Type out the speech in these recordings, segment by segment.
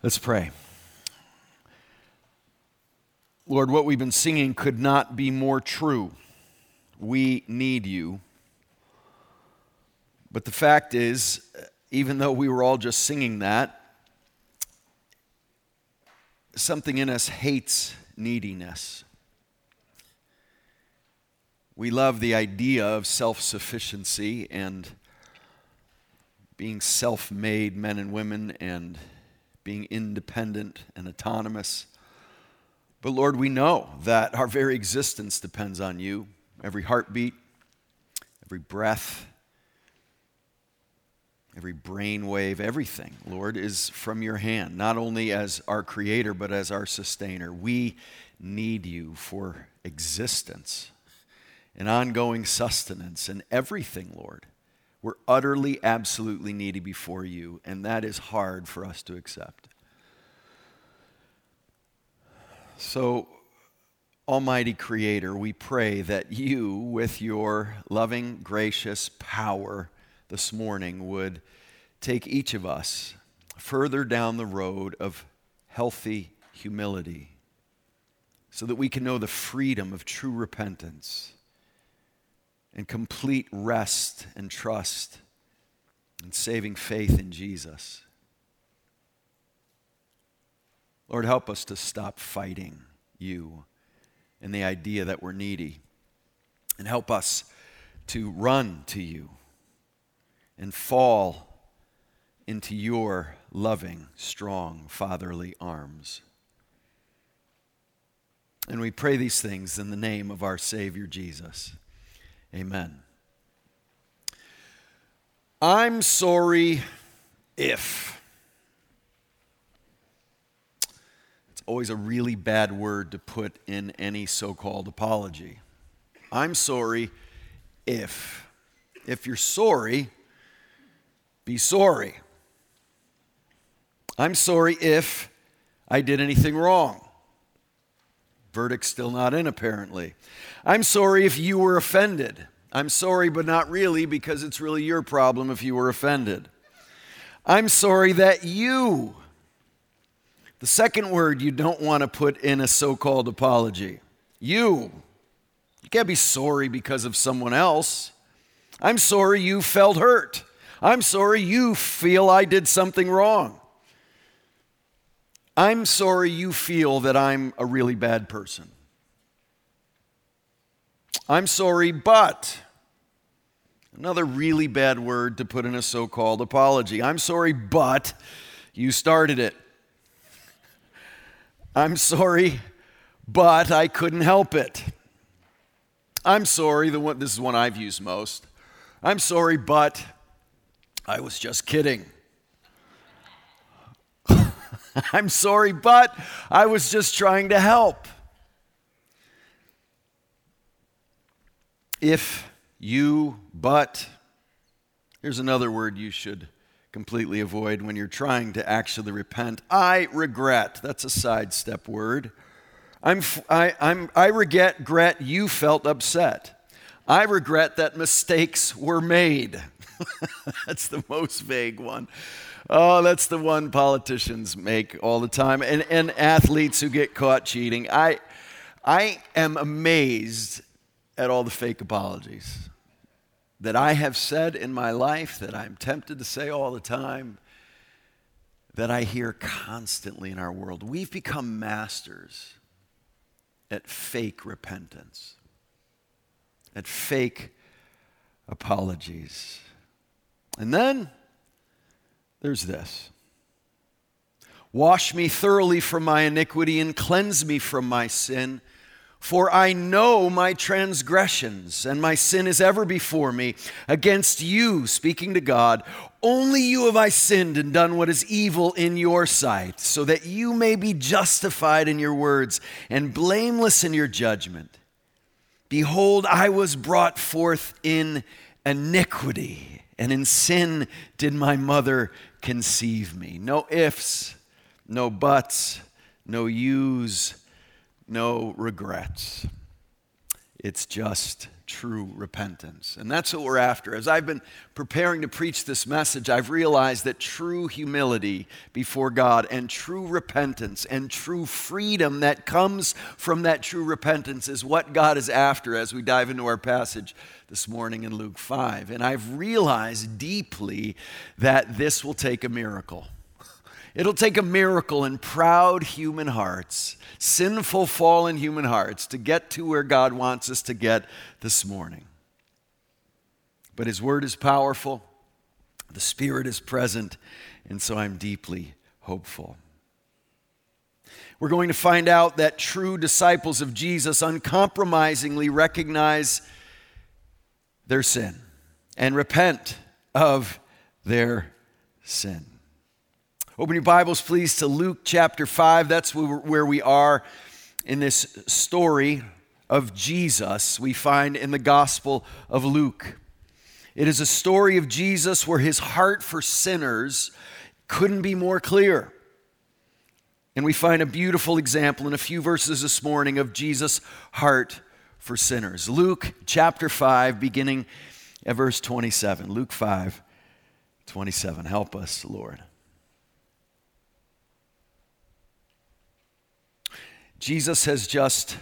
Let's pray. Lord, what we've been singing could not be more true. We need you. But the fact is, even though we were all just singing that, something in us hates neediness. We love the idea of self sufficiency and being self made men and women and being independent and autonomous. But Lord, we know that our very existence depends on you. Every heartbeat, every breath, every brain wave, everything, Lord, is from your hand, not only as our creator, but as our sustainer. We need you for existence and ongoing sustenance and everything, Lord. We're utterly, absolutely needy before you, and that is hard for us to accept. So, Almighty Creator, we pray that you, with your loving, gracious power this morning, would take each of us further down the road of healthy humility so that we can know the freedom of true repentance and complete rest and trust and saving faith in Jesus. Lord, help us to stop fighting you and the idea that we're needy. And help us to run to you and fall into your loving, strong, fatherly arms. And we pray these things in the name of our Savior Jesus. Amen. I'm sorry if. It's always a really bad word to put in any so called apology. I'm sorry if. If you're sorry, be sorry. I'm sorry if I did anything wrong. Verdict's still not in, apparently. I'm sorry if you were offended. I'm sorry, but not really, because it's really your problem if you were offended. I'm sorry that you, the second word you don't want to put in a so called apology, you. You can't be sorry because of someone else. I'm sorry you felt hurt. I'm sorry you feel I did something wrong. I'm sorry you feel that I'm a really bad person. I'm sorry, but another really bad word to put in a so called apology. I'm sorry, but you started it. I'm sorry, but I couldn't help it. I'm sorry, the one, this is one I've used most. I'm sorry, but I was just kidding. I'm sorry, but I was just trying to help. If you, but, here's another word you should completely avoid when you're trying to actually repent. I regret. That's a sidestep word. I'm, I, I'm, I regret, regret you felt upset. I regret that mistakes were made. That's the most vague one. Oh, that's the one politicians make all the time, and, and athletes who get caught cheating. I, I am amazed at all the fake apologies that I have said in my life, that I'm tempted to say all the time, that I hear constantly in our world. We've become masters at fake repentance, at fake apologies. And then there's this Wash me thoroughly from my iniquity and cleanse me from my sin. For I know my transgressions, and my sin is ever before me. Against you, speaking to God, only you have I sinned and done what is evil in your sight, so that you may be justified in your words and blameless in your judgment. Behold, I was brought forth in iniquity, and in sin did my mother conceive me. No ifs, no buts, no yous, no regrets. It's just true repentance. And that's what we're after. As I've been preparing to preach this message, I've realized that true humility before God and true repentance and true freedom that comes from that true repentance is what God is after as we dive into our passage this morning in Luke 5. And I've realized deeply that this will take a miracle. It'll take a miracle in proud human hearts, sinful, fallen human hearts, to get to where God wants us to get this morning. But His Word is powerful, the Spirit is present, and so I'm deeply hopeful. We're going to find out that true disciples of Jesus uncompromisingly recognize their sin and repent of their sin. Open your Bibles, please, to Luke chapter 5. That's where we are in this story of Jesus we find in the Gospel of Luke. It is a story of Jesus where his heart for sinners couldn't be more clear. And we find a beautiful example in a few verses this morning of Jesus' heart for sinners. Luke chapter 5, beginning at verse 27. Luke 5, 27. Help us, Lord. Jesus has just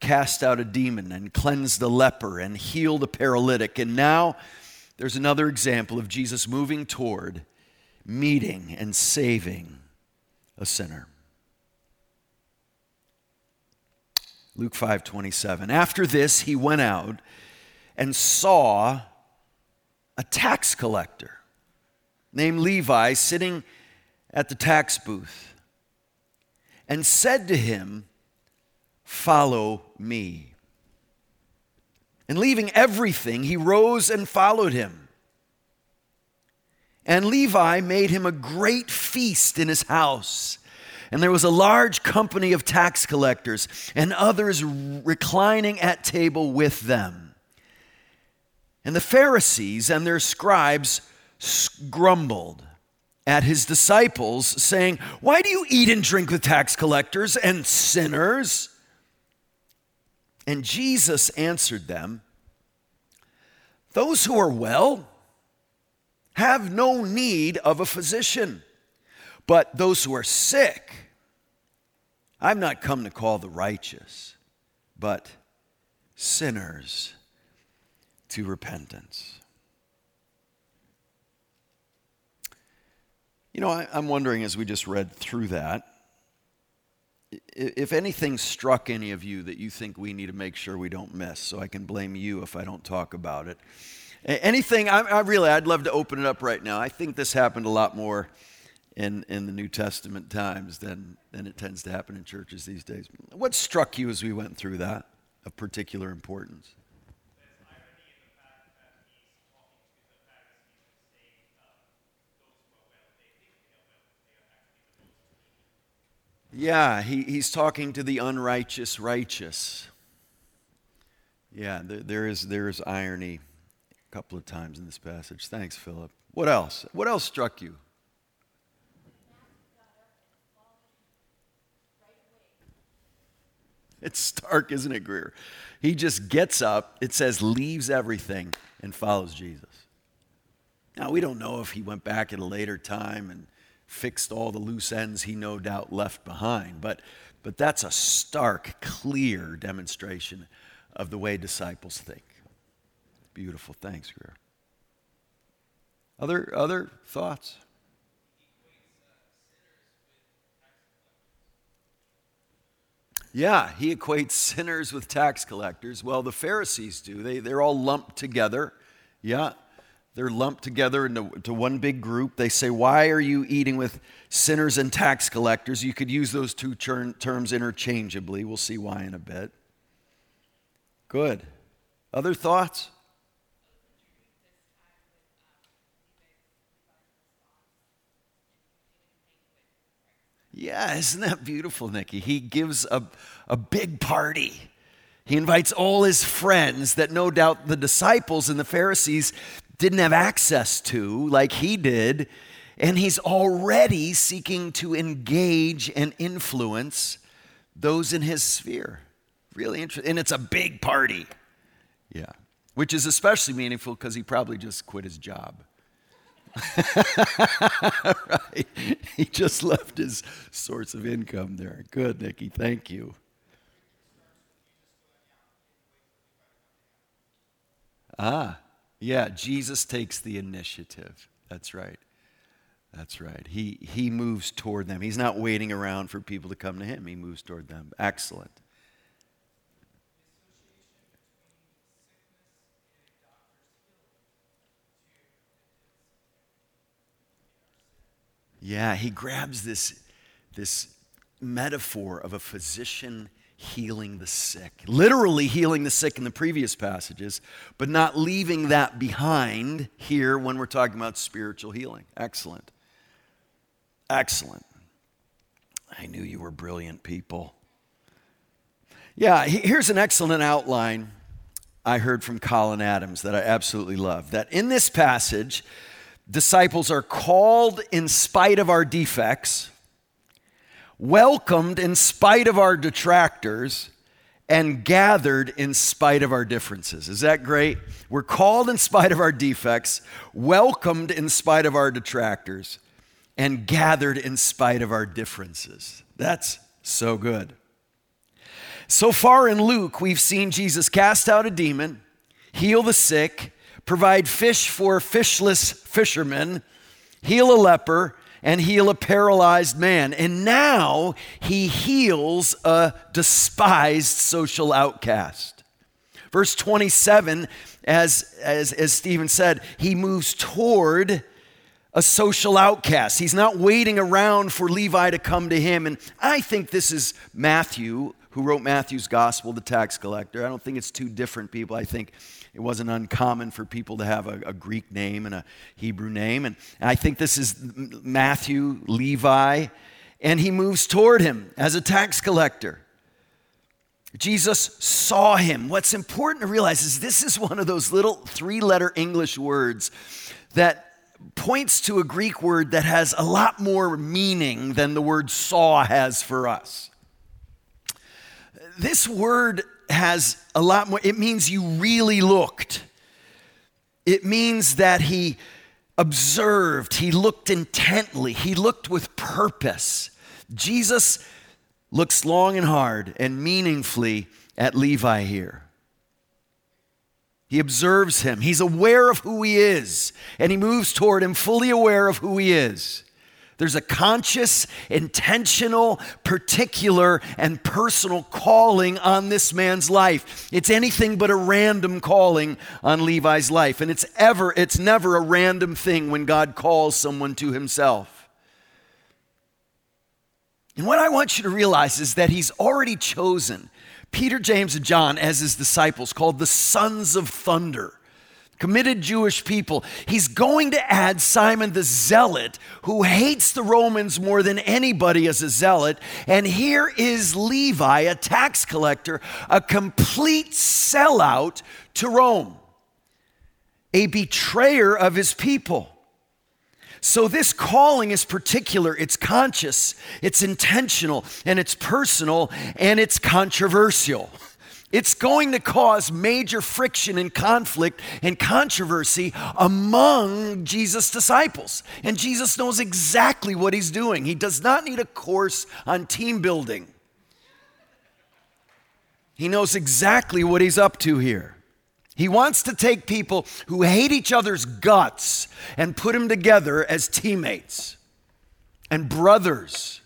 cast out a demon and cleansed the leper and healed a paralytic. And now there's another example of Jesus moving toward meeting and saving a sinner. Luke 5:27. After this he went out and saw a tax collector named Levi sitting at the tax booth and said to him, Follow me. And leaving everything, he rose and followed him. And Levi made him a great feast in his house. And there was a large company of tax collectors and others reclining at table with them. And the Pharisees and their scribes grumbled at his disciples, saying, Why do you eat and drink with tax collectors and sinners? And Jesus answered them, Those who are well have no need of a physician, but those who are sick, I've not come to call the righteous, but sinners to repentance. You know, I, am wondering as we just read through that, if anything struck any of you that you think we need to make sure we don't miss, so I can blame you if I don't talk about it. Anything, I, I really, I'd love to open it up right now. I think this happened a lot more in, in the New Testament times than, than it tends to happen in churches these days. What struck you as we went through that of particular importance? Yeah, he, he's talking to the unrighteous righteous. Yeah, there, there, is, there is irony a couple of times in this passage. Thanks, Philip. What else? What else struck you? It's stark, isn't it, Greer? He just gets up, it says, leaves everything and follows Jesus. Now, we don't know if he went back at a later time and fixed all the loose ends he no doubt left behind. But, but that's a stark, clear demonstration of the way disciples think. Beautiful. Thanks, Greer. Other, other thoughts? Yeah, he equates sinners with tax collectors. Well, the Pharisees do. They, they're all lumped together. Yeah, they're lumped together into, one big group. They say, Why are you eating with sinners and tax collectors? You could use those two terms interchangeably. We'll see why in a bit. Good. Other thoughts? Yeah, isn't that beautiful, Nikki? He gives a, a big party. He invites all his friends that no doubt the disciples and the Pharisees didn't have access to like he did. And he's already seeking to engage and influence those in his sphere. Really interesting. And it's a big party. Yeah. Which is especially meaningful because he probably just quit his job. right. He just left his source of income there. Good, Nikki. Thank you. Ah, yeah, Jesus takes the initiative. That's right. That's right. He, he moves toward them. He's not waiting around for people to come to him, he moves toward them. Excellent. Yeah, he grabs this, this metaphor of a physician healing the sick, literally healing the sick in the previous passages, but not leaving that behind here when we're talking about spiritual healing. Excellent. Excellent. I knew you were brilliant people. Yeah, here's an excellent outline I heard from Colin Adams that I absolutely love. That in this passage, disciples are called in spite of our defects, welcomed in spite of our detractors, and gathered in spite of our differences. Is that great? We're called in spite of our defects, welcomed in spite of our detractors, and gathered in spite of our differences. That's so good. So far in Luke, we've seen Jesus cast out a demon, heal the sick, provide fish for fishless fishermen, heal a leper, and heal a paralyzed man. And now he heals a despised social outcast. Verse 27, as, as, as Stephen said, he moves toward a social outcast. He's not waiting around for Levi to come to him. And I think this is Matthew, who wrote Matthew's gospel, the tax collector. I don't think it's two different people. I think it wasn't uncommon for people to have a, a Greek name and a Hebrew name. And, and I think this is Matthew, Levi, and he moves toward him as a tax collector. Jesus saw him. What's important to realize is this is one of those little three letter English words that points to a Greek word that has a lot more meaning than the word saw has for us. This word has a lot more, it means you really looked. It means that he observed, he looked intently, he looked with purpose. Jesus looks long and hard and meaningfully at Levi here. He observes him. He's aware of who he is, and he moves toward him fully aware of who he is. There's a conscious, intentional, particular, and personal calling on this man's life. It's anything but a random calling on Levi's life. And it's ever, it's never a random thing when God calls someone to himself. And what I want you to realize is that he's already chosen Peter, James, and John as his disciples, called the sons of thunder committed Jewish people. He's going to add Simon the Zealot, who hates the Romans more than anybody as a zealot. And here is Levi, a tax collector, a complete sellout to Rome, a betrayer of his people. So, this calling is particular, it's conscious, it's intentional, and it's personal, and it's controversial. It's going to cause major friction and conflict and controversy among Jesus' disciples. And Jesus knows exactly what he's doing. He does not need a course on team building, he knows exactly what he's up to here. He wants to take people who hate each other's guts and put them together as teammates and brothers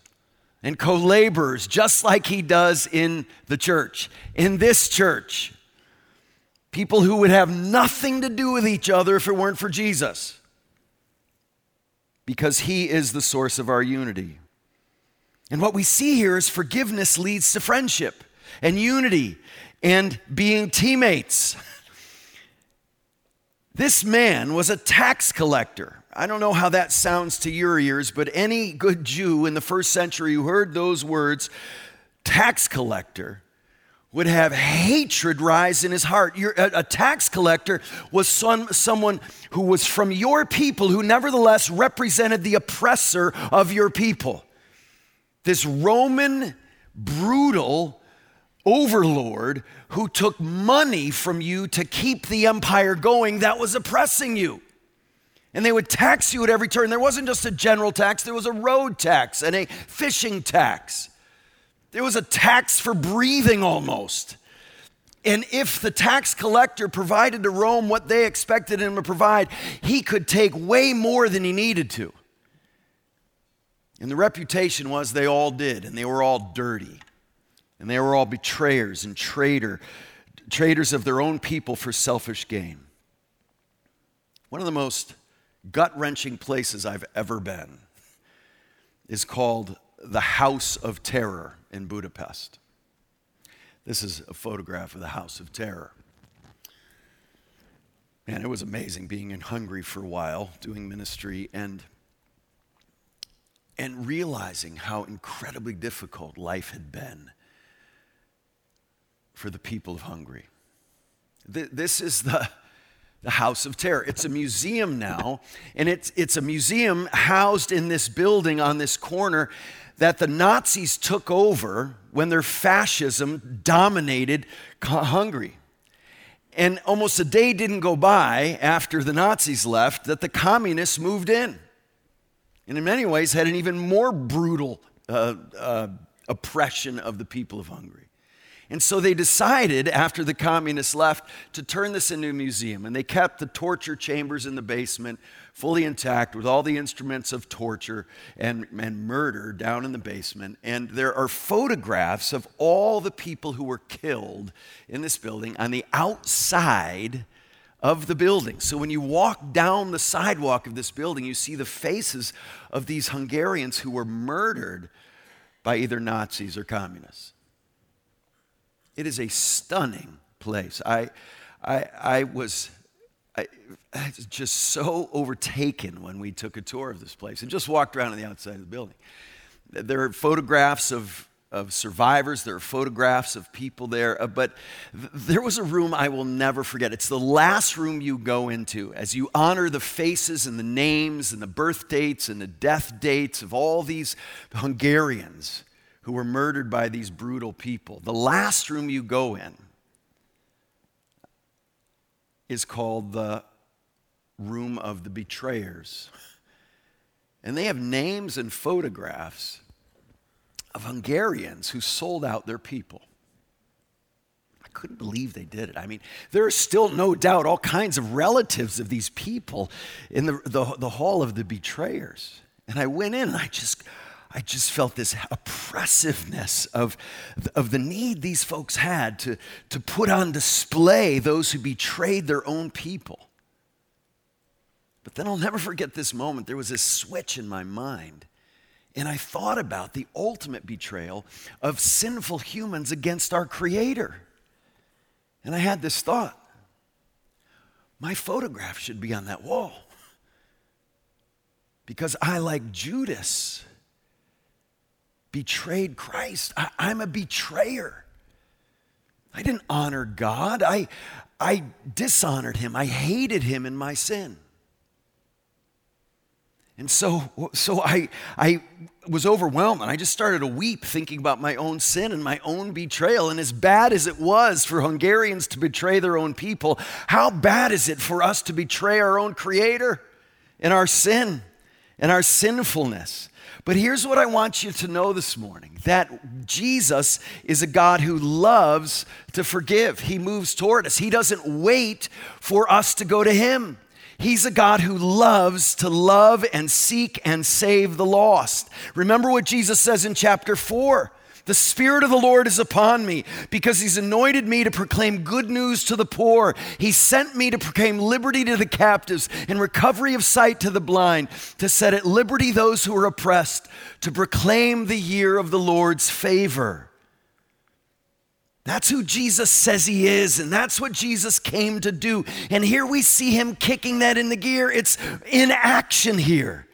and co laborers, just like he does in the church. In this church, people who would have nothing to do with each other if it weren't for Jesus, because he is the source of our unity. And what we see here is forgiveness leads to friendship and unity and being teammates. This man was a tax collector. I don't know how that sounds to your ears, but any good Jew in the first century who heard those words, tax collector, would have hatred rise in his heart. a, tax collector was some, someone who was from your people who nevertheless represented the oppressor of your people. This Roman, brutal, overlord who took money from you to keep the empire going that was oppressing you. And they would tax you at every turn. There wasn't just a general tax, there was a road tax and a fishing tax. There was a tax for breathing almost. And if the tax collector provided to Rome what they expected him to provide, he could take way more than he needed to. And the reputation was they all did, and they were all dirty. And they were all betrayers and traitor, traitors of their own people for selfish gain. One of the most gut wrenching places I've ever been is called the House of Terror in Budapest. This is a photograph of the House of Terror. And it was amazing being in Hungary for a while, doing ministry, and, and realizing how incredibly difficult life had been for the people of Hungary. This is the, the House of Terror. It's a museum now, and it's, it's a museum housed in this building on this corner that the Nazis took over when their fascism dominated Hungary. And almost a day didn't go by after the Nazis left that the communists moved in. And in many ways, had an even more brutal uh, uh, oppression of the people of Hungary. And so they decided, after the communists left, to turn this into a museum. And they kept the torture chambers in the basement fully intact with all the instruments of torture and, and murder down in the basement. And there are photographs of all the people who were killed in this building on the outside of the building. So when you walk down the sidewalk of this building, you see the faces of these Hungarians who were murdered by either Nazis or communists. It is a stunning place. I, I, I was I, I was just so overtaken when we took a tour of this place and just walked around on the outside of the building. There are photographs of, of survivors, there are photographs of people there, uh, but th- there was a room I will never forget. It's the last room you go into as you honor the faces and the names and the birth dates and the death dates of all these Hungarians who were murdered by these brutal people. The last room you go in is called the room of the betrayers. And they have names and photographs of Hungarians who sold out their people. I couldn't believe they did it. I mean, there are still no doubt all kinds of relatives of these people in the, the, the hall of the betrayers. And I went in and I just I just felt this oppressiveness of, of the need these folks had to, to put on display those who betrayed their own people. But then I'll never forget this moment. There was this switch in my mind, and I thought about the ultimate betrayal of sinful humans against our Creator. And I had this thought my photograph should be on that wall. Because I, like Judas, betrayed Christ. I, am a betrayer. I didn't honor God. I, I dishonored him. I hated him in my sin. And so, so I, I was overwhelmed and I just started to weep thinking about my own sin and my own betrayal. And as bad as it was for Hungarians to betray their own people, how bad is it for us to betray our own Creator in our sin and our sinfulness? But here's what I want you to know this morning that Jesus is a God who loves to forgive. He moves toward us, He doesn't wait for us to go to Him. He's a God who loves to love and seek and save the lost. Remember what Jesus says in chapter 4 the Spirit of the Lord is upon me because He's anointed me to proclaim good news to the poor. He sent me to proclaim liberty to the captives and recovery of sight to the blind, to set at liberty those who are oppressed, to proclaim the year of the Lord's favor. That's who Jesus says he is, and that's what Jesus came to do. And here we see him kicking that in the gear. It's in action here.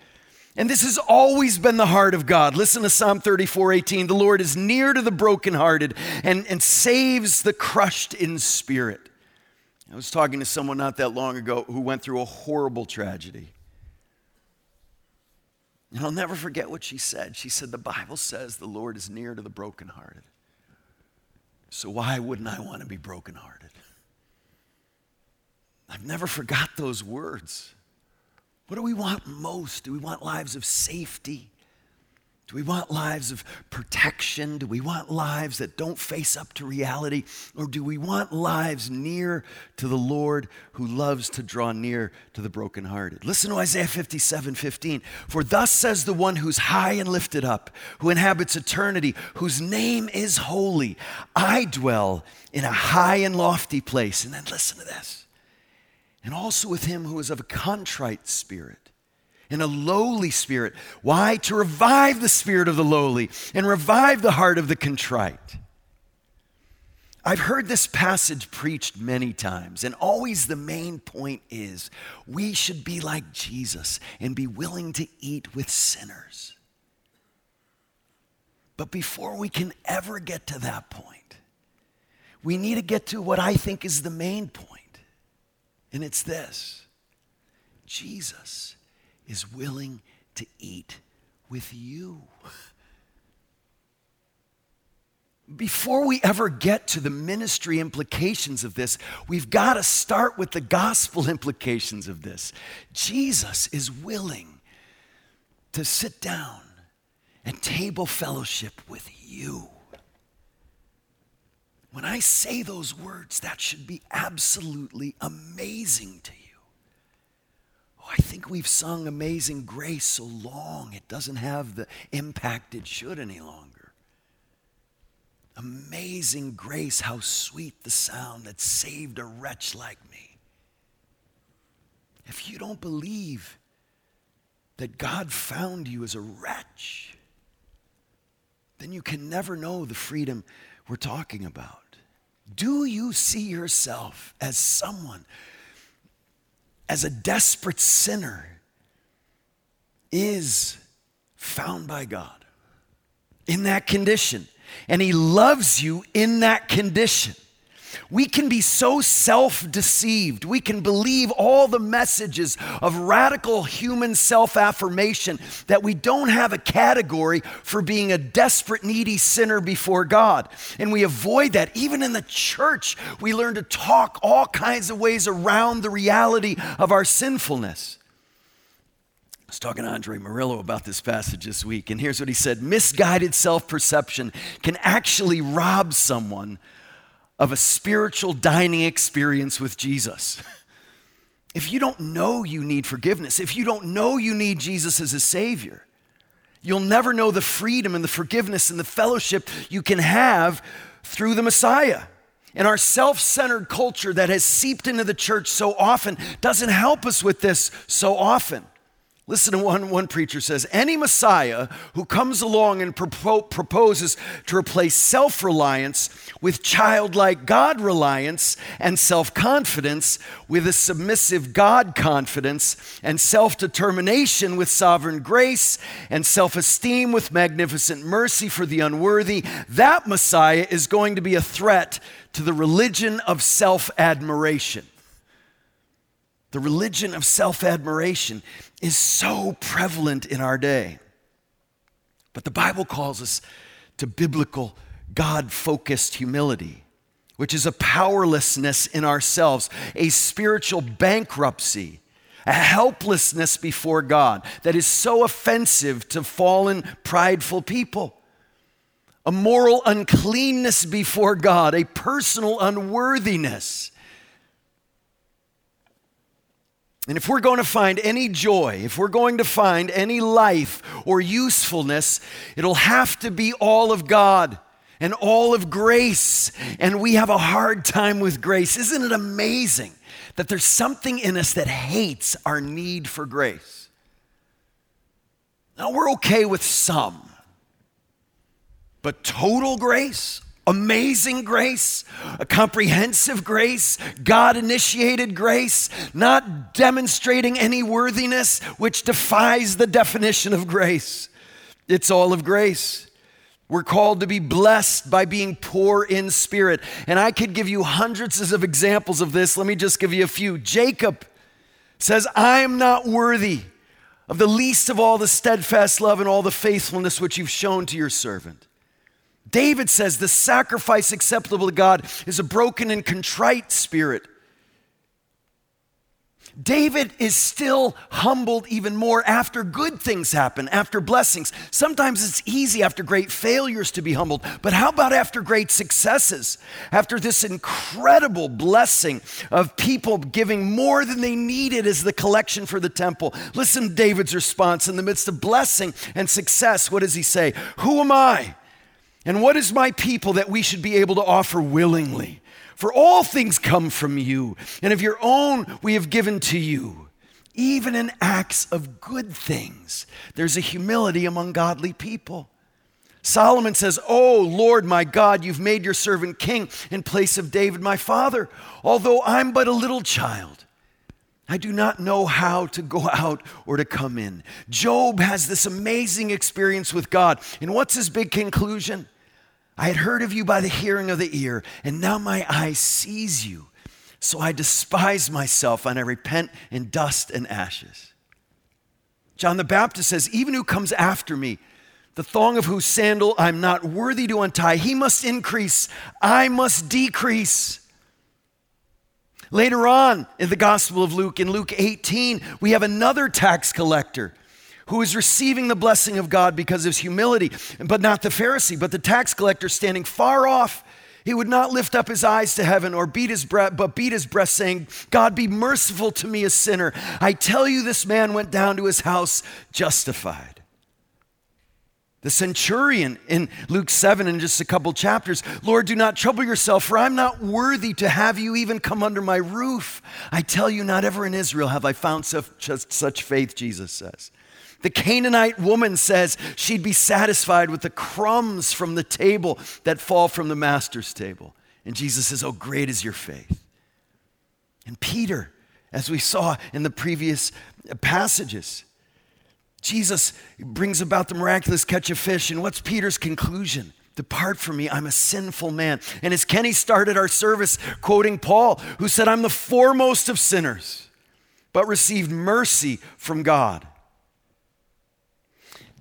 And this has always been the heart of God. Listen to Psalm 34 18. The Lord is near to the brokenhearted and, and saves the crushed in spirit. I was talking to someone not that long ago who went through a horrible tragedy. And I'll never forget what she said. She said, The Bible says the Lord is near to the brokenhearted. So why wouldn't I want to be brokenhearted? I've never forgot those words. What do we want most? Do we want lives of safety? Do we want lives of protection? Do we want lives that don't face up to reality? Or do we want lives near to the Lord who loves to draw near to the brokenhearted? Listen to Isaiah 57 15. For thus says the one who's high and lifted up, who inhabits eternity, whose name is holy. I dwell in a high and lofty place. And then listen to this. And also with him who is of a contrite spirit and a lowly spirit. Why? To revive the spirit of the lowly and revive the heart of the contrite. I've heard this passage preached many times, and always the main point is we should be like Jesus and be willing to eat with sinners. But before we can ever get to that point, we need to get to what I think is the main point, and it's this Jesus is willing to eat with you. Before we ever get to the ministry implications of this, we've got to start with the gospel implications of this. Jesus is willing to sit down and table fellowship with you. When I say those words, that should be absolutely amazing to you. Oh, I think we've sung Amazing Grace so long, it doesn't have the impact it should any longer. Amazing grace, how sweet the sound that saved a wretch like me. If you don't believe that God found you as a wretch, then you can never know the freedom we're talking about. Do you see yourself as someone as a desperate sinner is found by God in that condition. And He loves you in that condition. We can be so self deceived. We can believe all the messages of radical human self affirmation that we don't have a category for being a desperate, needy sinner before God. And we avoid that. Even in the church, we learn to talk all kinds of ways around the reality of our sinfulness. I was talking to Andre Murillo about this passage this week, and here's what he said Misguided self perception can actually rob someone of a spiritual dining experience with Jesus. If you don't know you need forgiveness, if you don't know you need Jesus as a Savior, you'll never know the freedom and the forgiveness and the fellowship you can have through the Messiah. And our self centered culture that has seeped into the church so often doesn't help us with this so often. Listen to one, one preacher says any Messiah who comes along and propo- proposes to replace self reliance with childlike God reliance and self confidence with a submissive God confidence and self determination with sovereign grace and self esteem with magnificent mercy for the unworthy, that Messiah is going to be a threat to the religion of self admiration. The religion of self admiration is so prevalent in our day. But the Bible calls us to biblical, God focused humility, which is a powerlessness in ourselves, a spiritual bankruptcy, a helplessness before God that is so offensive to fallen, prideful people. A moral uncleanness before God, a personal unworthiness And if we're going to find any joy, if we're going to find any life or usefulness, it'll have to be all of God and all of grace. And we have a hard time with grace. Isn't it amazing that there's something in us that hates our need for grace? Now, we're okay with some, but total grace? Amazing grace, a comprehensive grace, God initiated grace, not demonstrating any worthiness, which defies the definition of grace. It's all of grace. We're called to be blessed by being poor in spirit. And I could give you hundreds of examples of this. Let me just give you a few. Jacob says, I am not worthy of the least of all the steadfast love and all the faithfulness which you've shown to your servant. David says the sacrifice acceptable to God is a broken and contrite spirit. David is still humbled even more after good things happen, after blessings. Sometimes it's easy after great failures to be humbled, but how about after great successes? After this incredible blessing of people giving more than they needed as the collection for the temple. Listen to David's response in the midst of blessing and success. What does he say? Who am I? And what is my people that we should be able to offer willingly? For all things come from you, and of your own we have given to you. Even in acts of good things, there's a humility among godly people. Solomon says, Oh Lord my God, you've made your servant king in place of David my father. Although I'm but a little child, I do not know how to go out or to come in. Job has this amazing experience with God. And what's his big conclusion? I had heard of you by the hearing of the ear, and now my eye sees you. So I despise myself and I repent in dust and ashes. John the Baptist says, Even who comes after me, the thong of whose sandal I'm not worthy to untie, he must increase, I must decrease. Later on in the Gospel of Luke, in Luke 18, we have another tax collector who is receiving the blessing of God because of his humility, but not the Pharisee, but the tax collector standing far off. He would not lift up his eyes to heaven or beat his breast, but beat his breast, saying, God, be merciful to me, a sinner. I tell you, this man went down to his house justified. The centurion in Luke 7, in just a couple chapters, Lord, do not trouble yourself, for I'm not worthy to have you even come under my roof. I tell you, not ever in Israel have I found such, such faith, Jesus says. The Canaanite woman says she'd be satisfied with the crumbs from the table that fall from the master's table. And Jesus says, Oh, great is your faith. And Peter, as we saw in the previous passages, Jesus brings about the miraculous catch of fish. And what's Peter's conclusion? Depart from me, I'm a sinful man. And as Kenny started our service quoting Paul, who said, I'm the foremost of sinners, but received mercy from God.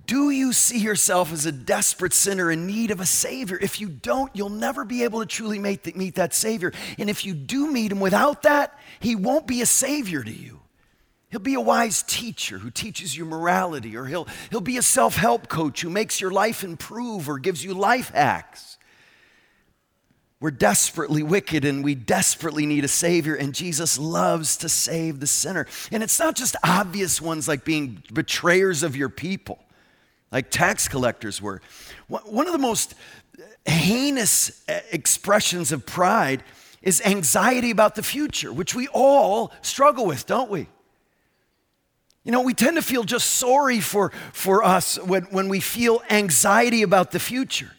Do you see yourself as a desperate sinner in need of a Savior? If you don't, you'll never be able to truly meet, that Savior. And if you do meet Him without that, He won't be a Savior to you. He'll be a wise teacher who teaches you morality, or he'll, he'll be a self help coach who makes your life improve or gives you life hacks. We're desperately wicked and we desperately need a Savior, and Jesus loves to save the sinner. And it's not just obvious ones like being betrayers of your people like tax collectors were. One of the most heinous eh, expressions of pride is anxiety about the future, which we all struggle with, don't we? You know, we tend to feel just sorry for, for us when, when we feel anxiety about the future.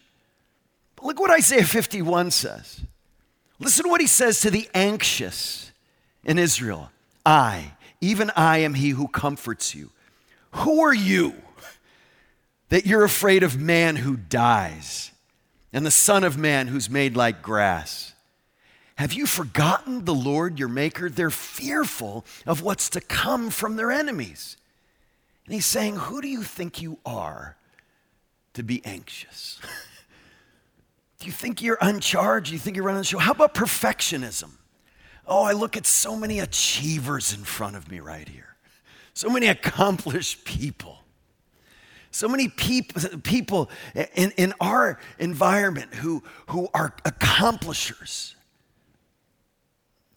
But look what Isaiah 51 says. Listen to what he says to the anxious in Israel I, even I, am he who comforts you. Who are you? That you're afraid of man who dies and the Son of Man who's made like grass. Have you forgotten the Lord your Maker? They're fearful of what's to come from their enemies. And he's saying, Who do you think you are to be anxious? do you think you're uncharged? Do you think you're running the show? How about perfectionism? Oh, I look at so many achievers in front of me right here, so many accomplished people. So many people, people in, in our environment who, who are accomplishers.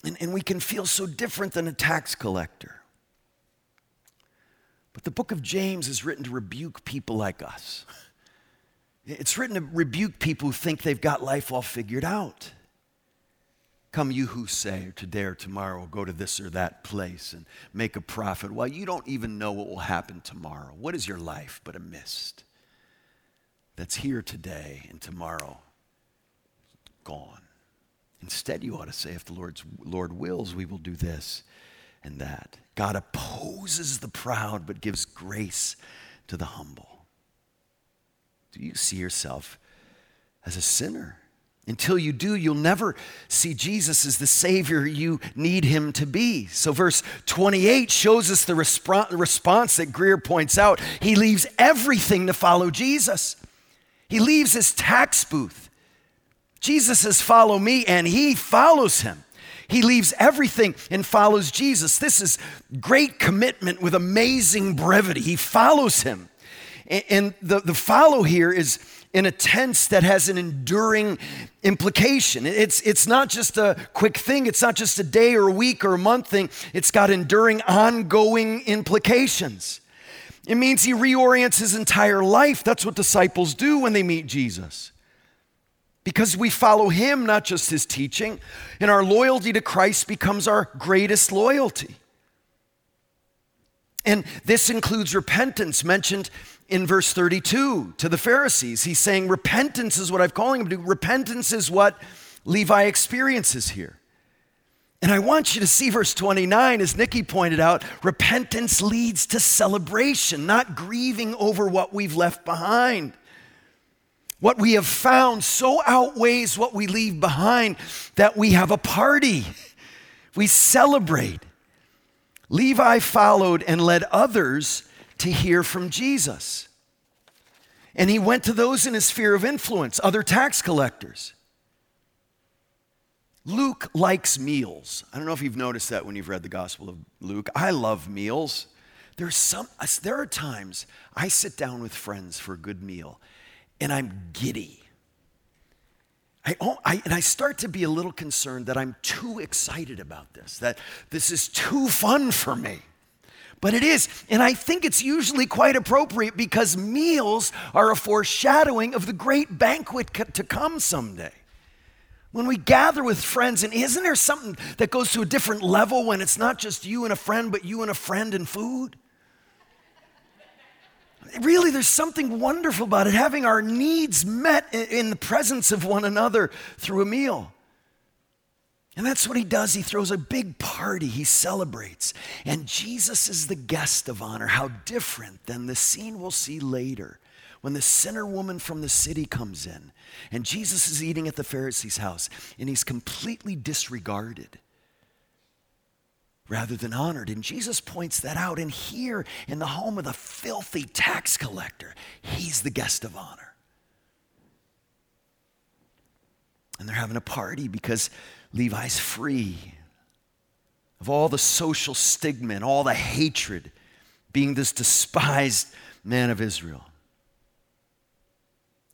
And, and we can feel so different than a tax collector. But the book of James is written to rebuke people like us. It's written to rebuke people who think they've got life all figured out. Come, you who say today or tomorrow, go to this or that place and make a profit. Well, you don't even know what will happen tomorrow. What is your life but a mist that's here today and tomorrow gone? Instead, you ought to say, if the Lord's, Lord wills, we will do this and that. God opposes the proud but gives grace to the humble. Do you see yourself as a sinner? Until you do, you'll never see Jesus as the Savior you need him to be. So, verse 28 shows us the response that Greer points out. He leaves everything to follow Jesus. He leaves his tax booth. Jesus says, Follow me, and he follows him. He leaves everything and follows Jesus. This is great commitment with amazing brevity. He follows him. And the, the follow here is in a tense that has an enduring implication. It's, it's not just a quick thing, it's not just a day or a week or a month thing, it's got enduring, ongoing implications. It means he reorients his entire life. That's what disciples do when they meet Jesus. Because we follow him, not just his teaching, and our loyalty to Christ becomes our greatest loyalty. And this includes repentance, mentioned in verse 32 to the Pharisees. He's saying, Repentance is what I'm calling him to. Repentance is what Levi experiences here. And I want you to see verse 29, as Nikki pointed out, repentance leads to celebration, not grieving over what we've left behind. What we have found so outweighs what we leave behind that we have a party. We celebrate. Levi followed and led others to hear from Jesus. And he went to those in his sphere of influence, other tax collectors. Luke likes meals. I don't know if you've noticed that when you've read the Gospel of Luke. I love meals. There's some, there are times I sit down with friends for a good meal and I'm giddy. I, I, and I start to be a little concerned that I'm too excited about this, that this is too fun for me. But it is. And I think it's usually quite appropriate because meals are a foreshadowing of the great banquet to come someday. When we gather with friends, and isn't there something that goes to a different level when it's not just you and a friend, but you and a friend and food? Really, there's something wonderful about it, having our needs met in the presence of one another through a meal. And that's what he does. He throws a big party, he celebrates. And Jesus is the guest of honor. How different than the scene we'll see later when the sinner woman from the city comes in and Jesus is eating at the Pharisee's house and he's completely disregarded rather than honored. And Jesus points that out. And here in the home of the filthy tax collector, he's the guest of honor. And they're having a party because Levi's free of all the social stigma and all the hatred, being this despised man of Israel.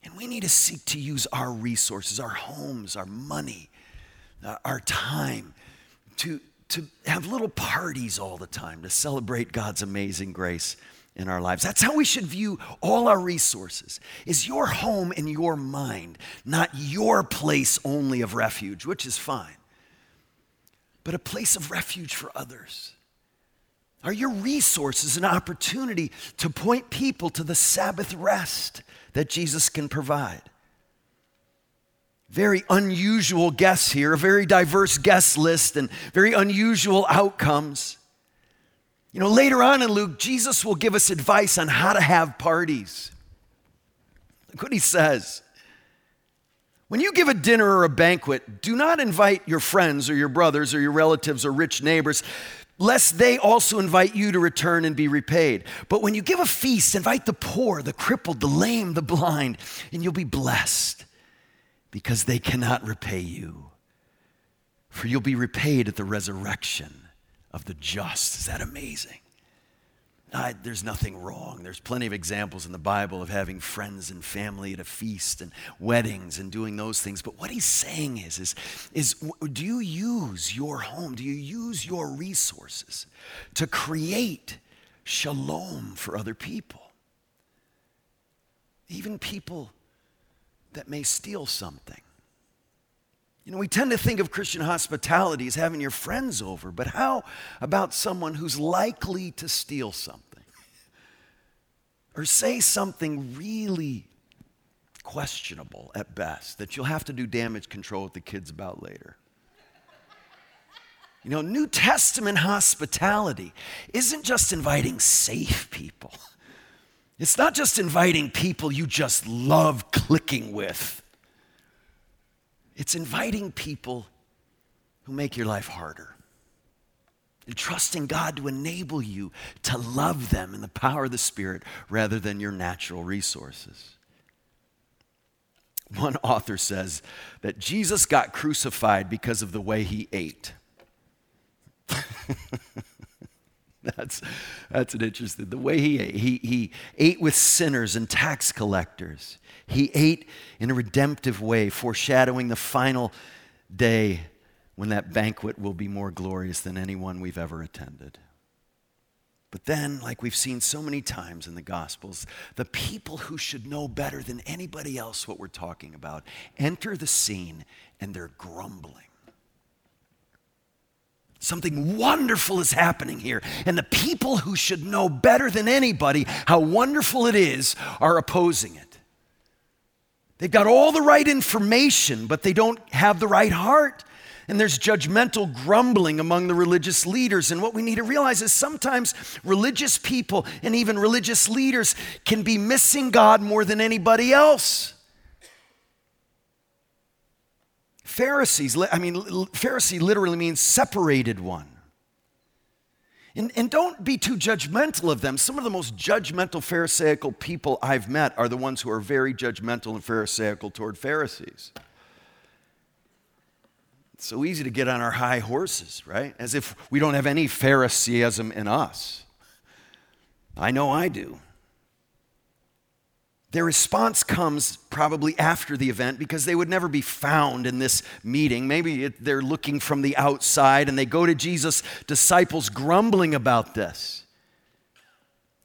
And we need to seek to use our resources, our homes, our money, uh, our time to, to have little parties all the time to celebrate God's amazing grace in our lives. That's how we should view all our resources. Is your home and your mind not your place only of refuge, which is fine, but a place of refuge for others? Are your resources an opportunity to point people to the Sabbath rest that Jesus can provide? Very unusual guests here, a very diverse guest list, and very unusual outcomes. You know, later on in Luke, Jesus will give us advice on how to have parties. Look what he says. When you give a dinner or a banquet, do not invite your friends or your brothers or your relatives or rich neighbors, lest they also invite you to return and be repaid. But when you give a feast, invite the poor, the crippled, the lame, the blind, and you'll be blessed because they cannot repay you. For you'll be repaid at the resurrection of the just. Is that amazing? I, there's nothing wrong. There's plenty of examples in the Bible of having friends and family at a feast and weddings and doing those things. But what he's saying is, is, is do you use your home? Do you use your resources to create shalom for other people? Even people that may steal something. You know, we tend to think of Christian hospitality as having your friends over, but how about someone who's likely to steal something? Or say something really questionable at best that you'll have to do damage control with the kids about later? You know, New Testament hospitality isn't just inviting safe people. It's not just inviting people you just love clicking with. It's inviting people who make your life harder. And trusting God to enable you to love them in the power of the Spirit rather than your natural resources. One author says that Jesus got crucified because of the way he ate. that's, that's an interesting. The way he ate, he, he ate with sinners and tax collectors. He ate in a redemptive way, foreshadowing the final day when that banquet will be more glorious than any one we've ever attended. But then, like we've seen so many times in the Gospels, the people who should know better than anybody else what we're talking about enter the scene and they're grumbling. Something wonderful is happening here. And the people who should know better than anybody how wonderful it is are opposing it. They've got all the right information, but they don't have the right heart. And there's judgmental grumbling among the religious leaders. And what we need to realize is sometimes religious people and even religious leaders can be missing God more than anybody else. Pharisees, I mean, Pharisee literally means separated one. And, and don't be too judgmental of them. Some of the most judgmental Pharisaical people I've met are the ones who are very judgmental and Pharisaical toward Pharisees. It's so easy to get on our high horses, right? As if we don't have any Phariseeism in us. I know I do. Their response comes probably after the event because they would never be found in this meeting. Maybe they're looking from the outside and they go to Jesus' disciples grumbling about this.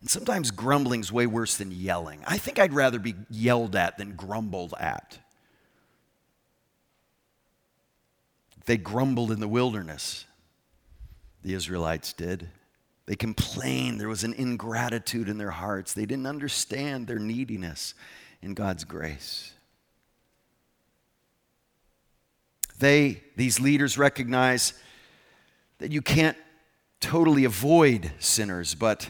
And sometimes grumbling's way worse than yelling. I think I'd rather be yelled at than grumbled at. They grumbled in the wilderness, the Israelites did. They complained. There was an ingratitude in their hearts. They didn't understand their neediness in God's grace. They, these leaders, recognize that you can't totally avoid sinners, but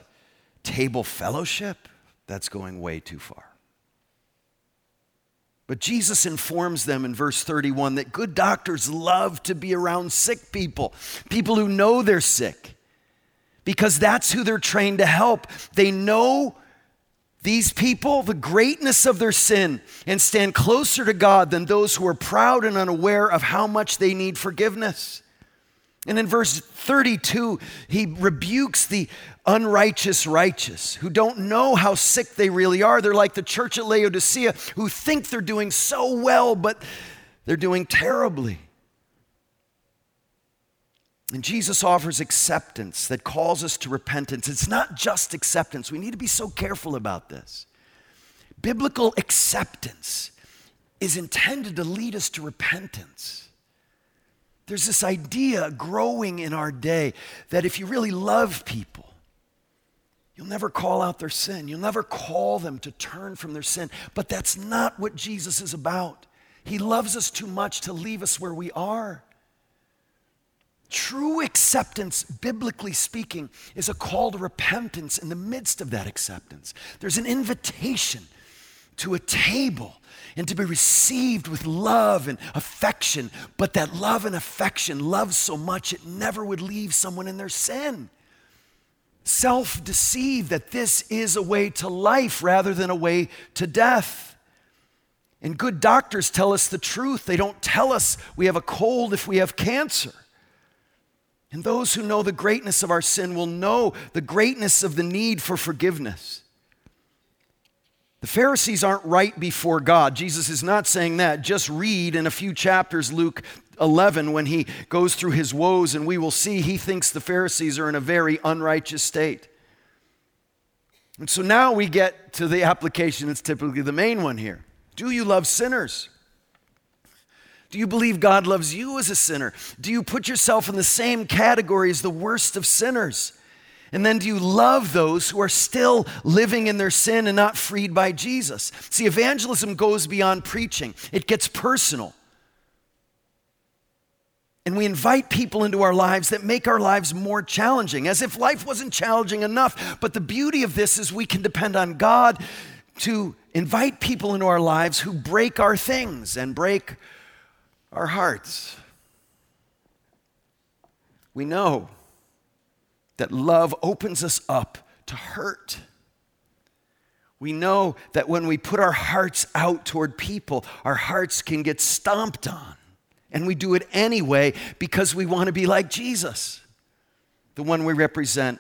table fellowship, that's going way too far. But Jesus informs them in verse 31 that good doctors love to be around sick people, people who know they're sick because that's who they're trained to help. They know these people, the greatness of their sin, and stand closer to God than those who are proud and unaware of how much they need forgiveness. And in verse 32, he rebukes the unrighteous righteous who don't know how sick they really are. They're like the church at Laodicea who think they're doing so well, but they're doing terribly. And Jesus offers acceptance that calls us to repentance. It's not just acceptance. We need to be so careful about this. Biblical acceptance is intended to lead us to repentance. There's this idea growing in our day that if you really love people, you'll never call out their sin. You'll never call them to turn from their sin. But that's not what Jesus is about. He loves us too much to leave us where we are. True acceptance, biblically speaking, is a call to repentance in the midst of that acceptance. There's an invitation to a table and to be received with love and affection, but that love and affection, loves so much it never would leave someone in their sin. Self deceived that this is a way to life rather than a way to death. And good doctors tell us the truth. They don't tell us we have a cold if we have cancer. And those who know the greatness of our sin will know the greatness of the need for forgiveness. The Pharisees aren't right before God. Jesus is not saying that. Just read in a few chapters Luke 11 when he goes through his woes, and we will see he thinks the Pharisees are in a very unrighteous state. And so now we get to the application that's typically the main one here. Do you love sinners? Do you believe God loves you as a sinner? Do you put yourself in the same category as the worst of sinners? And then do you love those who are still living in their sin and not freed by Jesus? See, evangelism goes beyond preaching, it gets personal. And we invite people into our lives that make our lives more challenging, as if life wasn't challenging enough. But the beauty of this is we can depend on God to invite people into our lives who break our things and break our hearts. We know that love opens us up to hurt. We know that when we put our hearts out toward people, our hearts can get stomped on. And we do it anyway because we want to be like Jesus, the one we represent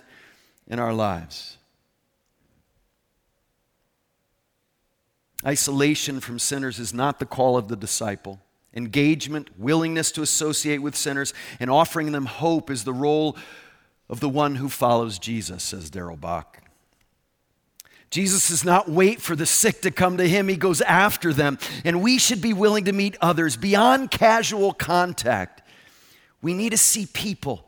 in our lives. Isolation from sinners is not the call of the disciple. Engagement, willingness to associate with sinners, and offering them hope is the role of the one who follows Jesus, says Darrell Bock. Jesus does not wait for the sick to come to him, he goes after them. And we should be willing to meet others beyond casual contact. We need to see people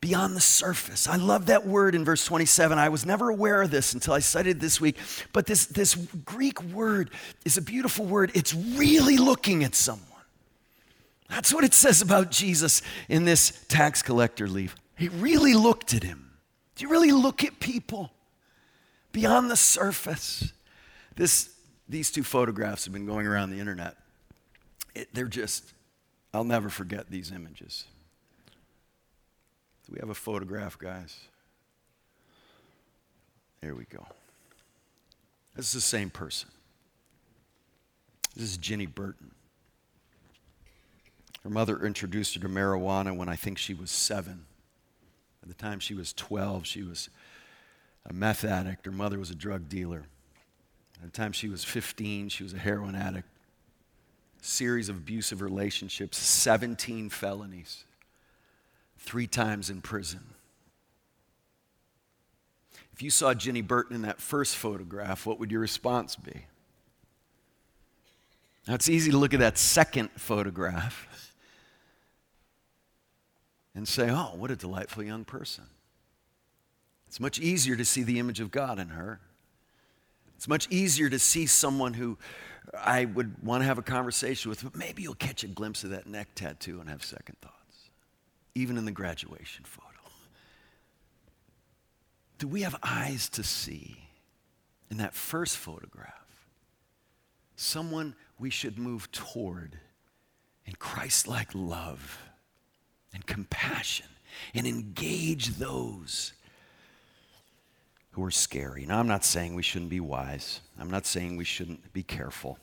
beyond the surface. I love that word in verse 27. I was never aware of this until I studied this week. But this, this Greek word is a beautiful word. It's really looking at someone. That's what it says about Jesus in this tax collector leaf. He really looked at him. Do you really look at people beyond the surface? This, these two photographs have been going around the internet. It, they're just, I'll never forget these images. Do we have a photograph, guys? There we go. This is the same person. This is Ginny Burton. Her mother introduced her to marijuana when I think she was seven. By the time she was 12, she was a meth addict. Her mother was a drug dealer. By the time she was 15, she was a heroin addict. Series of abusive relationships, 17 felonies three times in prison. If you saw Ginny Burton in that first photograph, what would your response be? Now, it's easy to look at that second photograph and say, oh, what a delightful young person. It's much easier to see the image of God in her. It's much easier to see someone who I would want to have a conversation with, but maybe you'll catch a glimpse of that neck tattoo and have second thoughts even in the graduation photo? Do we have eyes to see in that first photograph someone we should move toward in Christ like love and compassion and engage those who are scary? Now, I'm not saying we shouldn't be wise, I'm not saying we shouldn't be careful.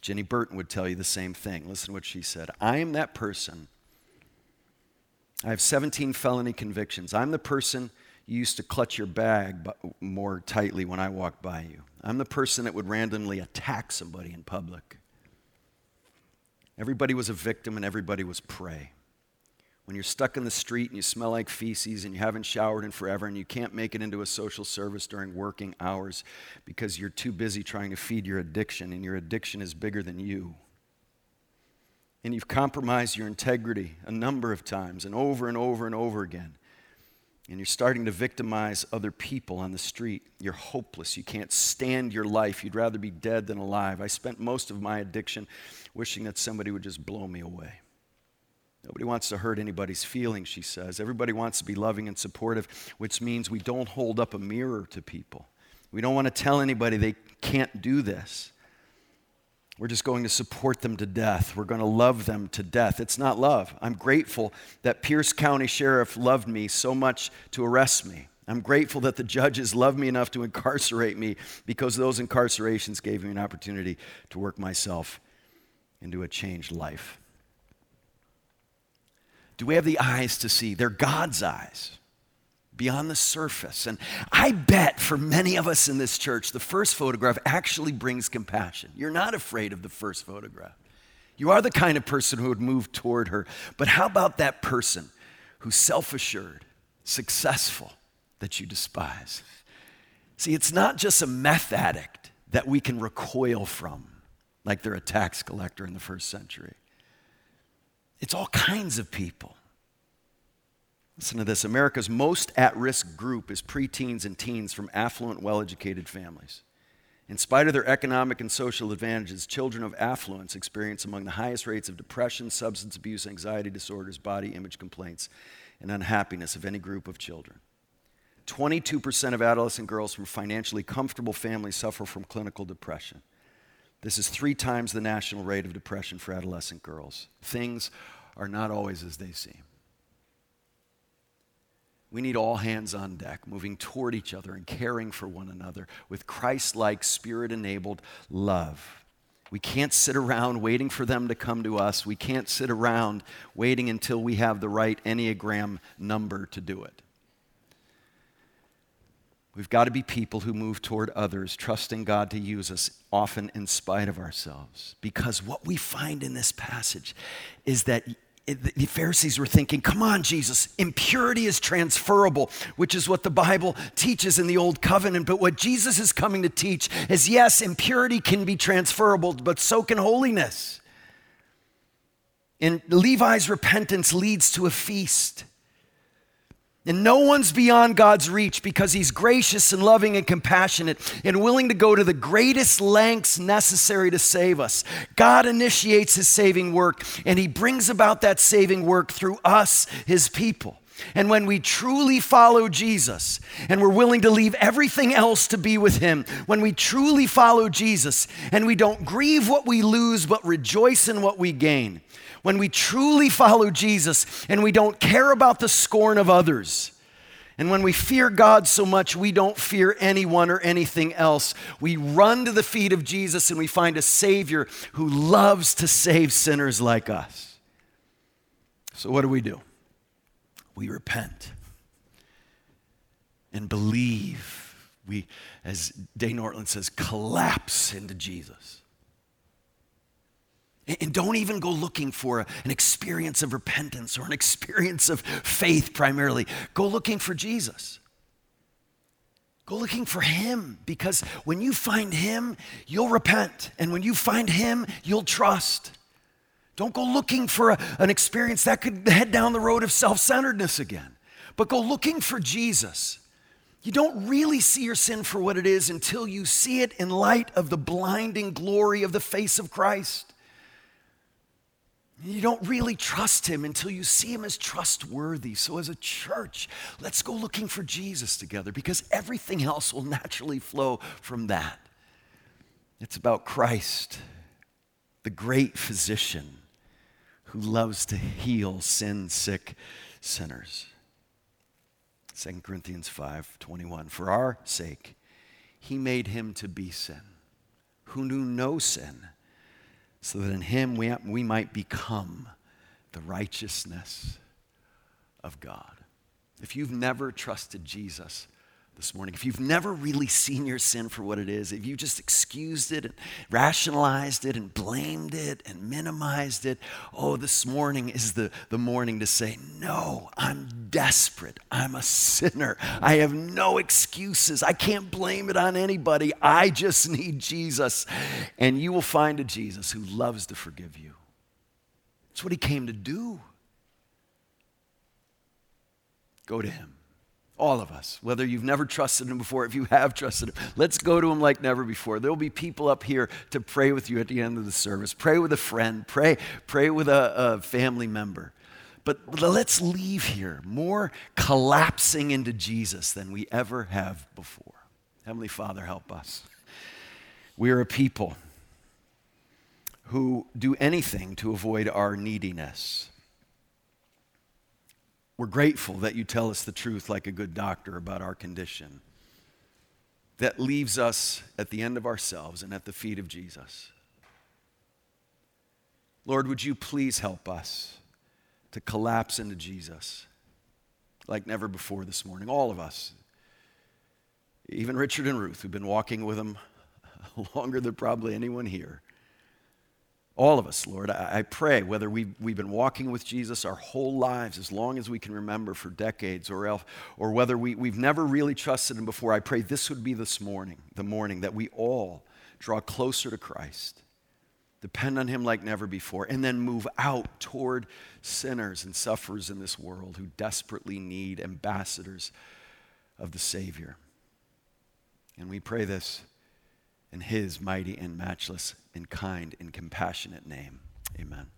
Ginny Burton would tell you the same thing. Listen to what she said I am that person I have 17 felony convictions. I'm the person you used to clutch your bag more tightly when I walked by you. I'm the person that would randomly attack somebody in public. Everybody was a victim and everybody was prey. When you're stuck in the street and you smell like feces and you haven't showered in forever and you can't make it into a social service during working hours because you're too busy trying to feed your addiction and your addiction is bigger than you and you've compromised your integrity a number of times and over and over and over again, and you're starting to victimize other people on the street, you're hopeless. You can't stand your life. You'd rather be dead than alive. I spent most of my addiction wishing that somebody would just blow me away. Nobody wants to hurt anybody's feelings, she says. Everybody wants to be loving and supportive, which means we don't hold up a mirror to people. We don't want to tell anybody they can't do this. We're just going to support them to death. We're going to love them to death. It's not love. I'm grateful that Pierce County Sheriff loved me so much to arrest me. I'm grateful that the judges loved me enough to incarcerate me because those incarcerations gave me an opportunity to work myself into a changed life. Do we have the eyes to see? They're God's eyes beyond the surface. And I bet for many of us in this church, the first photograph actually brings compassion. You're not afraid of the first photograph. You are the kind of person who would move toward her. But how about that person who's self assured, successful, that you despise? See, it's not just a meth addict that we can recoil from, like they're a tax collector in the first century. It's all kinds of people. Listen to this America's most at risk group is preteens and teens from affluent, well educated families. In spite of their economic and social advantages, children of affluence experience among the highest rates of depression, substance abuse, anxiety disorders, body image complaints, and unhappiness of any group of children. 22% of adolescent girls from financially comfortable families suffer from clinical depression. This is three times the national rate of depression for adolescent girls. Things are not always as they seem. We need all hands on deck, moving toward each other and caring for one another with Christ like, spirit enabled love. We can't sit around waiting for them to come to us. We can't sit around waiting until we have the right Enneagram number to do it. We've got to be people who move toward others, trusting God to use us, often in spite of ourselves. Because what we find in this passage is that the Pharisees were thinking, come on, Jesus, impurity is transferable, which is what the Bible teaches in the Old Covenant. But what Jesus is coming to teach is yes, impurity can be transferable, but so can holiness. And Levi's repentance leads to a feast. And no one's beyond God's reach because He's gracious and loving and compassionate and willing to go to the greatest lengths necessary to save us. God initiates His saving work and He brings about that saving work through us, His people. And when we truly follow Jesus and we're willing to leave everything else to be with Him, when we truly follow Jesus and we don't grieve what we lose but rejoice in what we gain, when we truly follow Jesus and we don't care about the scorn of others, and when we fear God so much, we don't fear anyone or anything else. We run to the feet of Jesus and we find a Savior who loves to save sinners like us. So, what do we do? We repent and believe. We, as Dane Ortlund says, collapse into Jesus. And don't even go looking for an experience of repentance or an experience of faith primarily. Go looking for Jesus. Go looking for Him because when you find Him, you'll repent. And when you find Him, you'll trust. Don't go looking for a, an experience that could head down the road of self centeredness again, but go looking for Jesus. You don't really see your sin for what it is until you see it in light of the blinding glory of the face of Christ. You don't really trust him until you see him as trustworthy. So, as a church, let's go looking for Jesus together because everything else will naturally flow from that. It's about Christ, the great physician who loves to heal sin sick sinners. 2 Corinthians 5 21. For our sake, he made him to be sin, who knew no sin so that in him we, we might become the righteousness of God. If you've never trusted Jesus, this morning. If you've never really seen your sin for what it is, if you just excused it and rationalized it and blamed it and minimized it, oh, this morning is the, the morning to say, No, I'm desperate. I'm a sinner. I have no excuses. I can't blame it on anybody. I just need Jesus. And you will find a Jesus who loves to forgive you. That's what he came to do. Go to him. All of us, whether you've never trusted Him before, if you have trusted Him, let's go to Him like never before. There'll be people up here to pray with you at the end of the service. Pray with a friend, pray, pray with a, a family member. But let's leave here more collapsing into Jesus than we ever have before. Heavenly Father, help us. We are a people who do anything to avoid our neediness. We're grateful that you tell us the truth like a good doctor about our condition. That leaves us at the end of ourselves and at the feet of Jesus. Lord, would you please help us to collapse into Jesus like never before this morning? All of us, even Richard and Ruth, who've been walking with him longer than probably anyone here. All of us, Lord, I, pray, whether we've, we've been walking with Jesus our whole lives, as long as we can remember for decades, or, else, or whether we, we've never really trusted Him before, I pray this would be this morning, the morning that we all draw closer to Christ, depend on Him like never before, and then move out toward sinners and sufferers in this world who desperately need ambassadors of the Savior. And we pray this in his mighty and matchless and kind and compassionate name. Amen.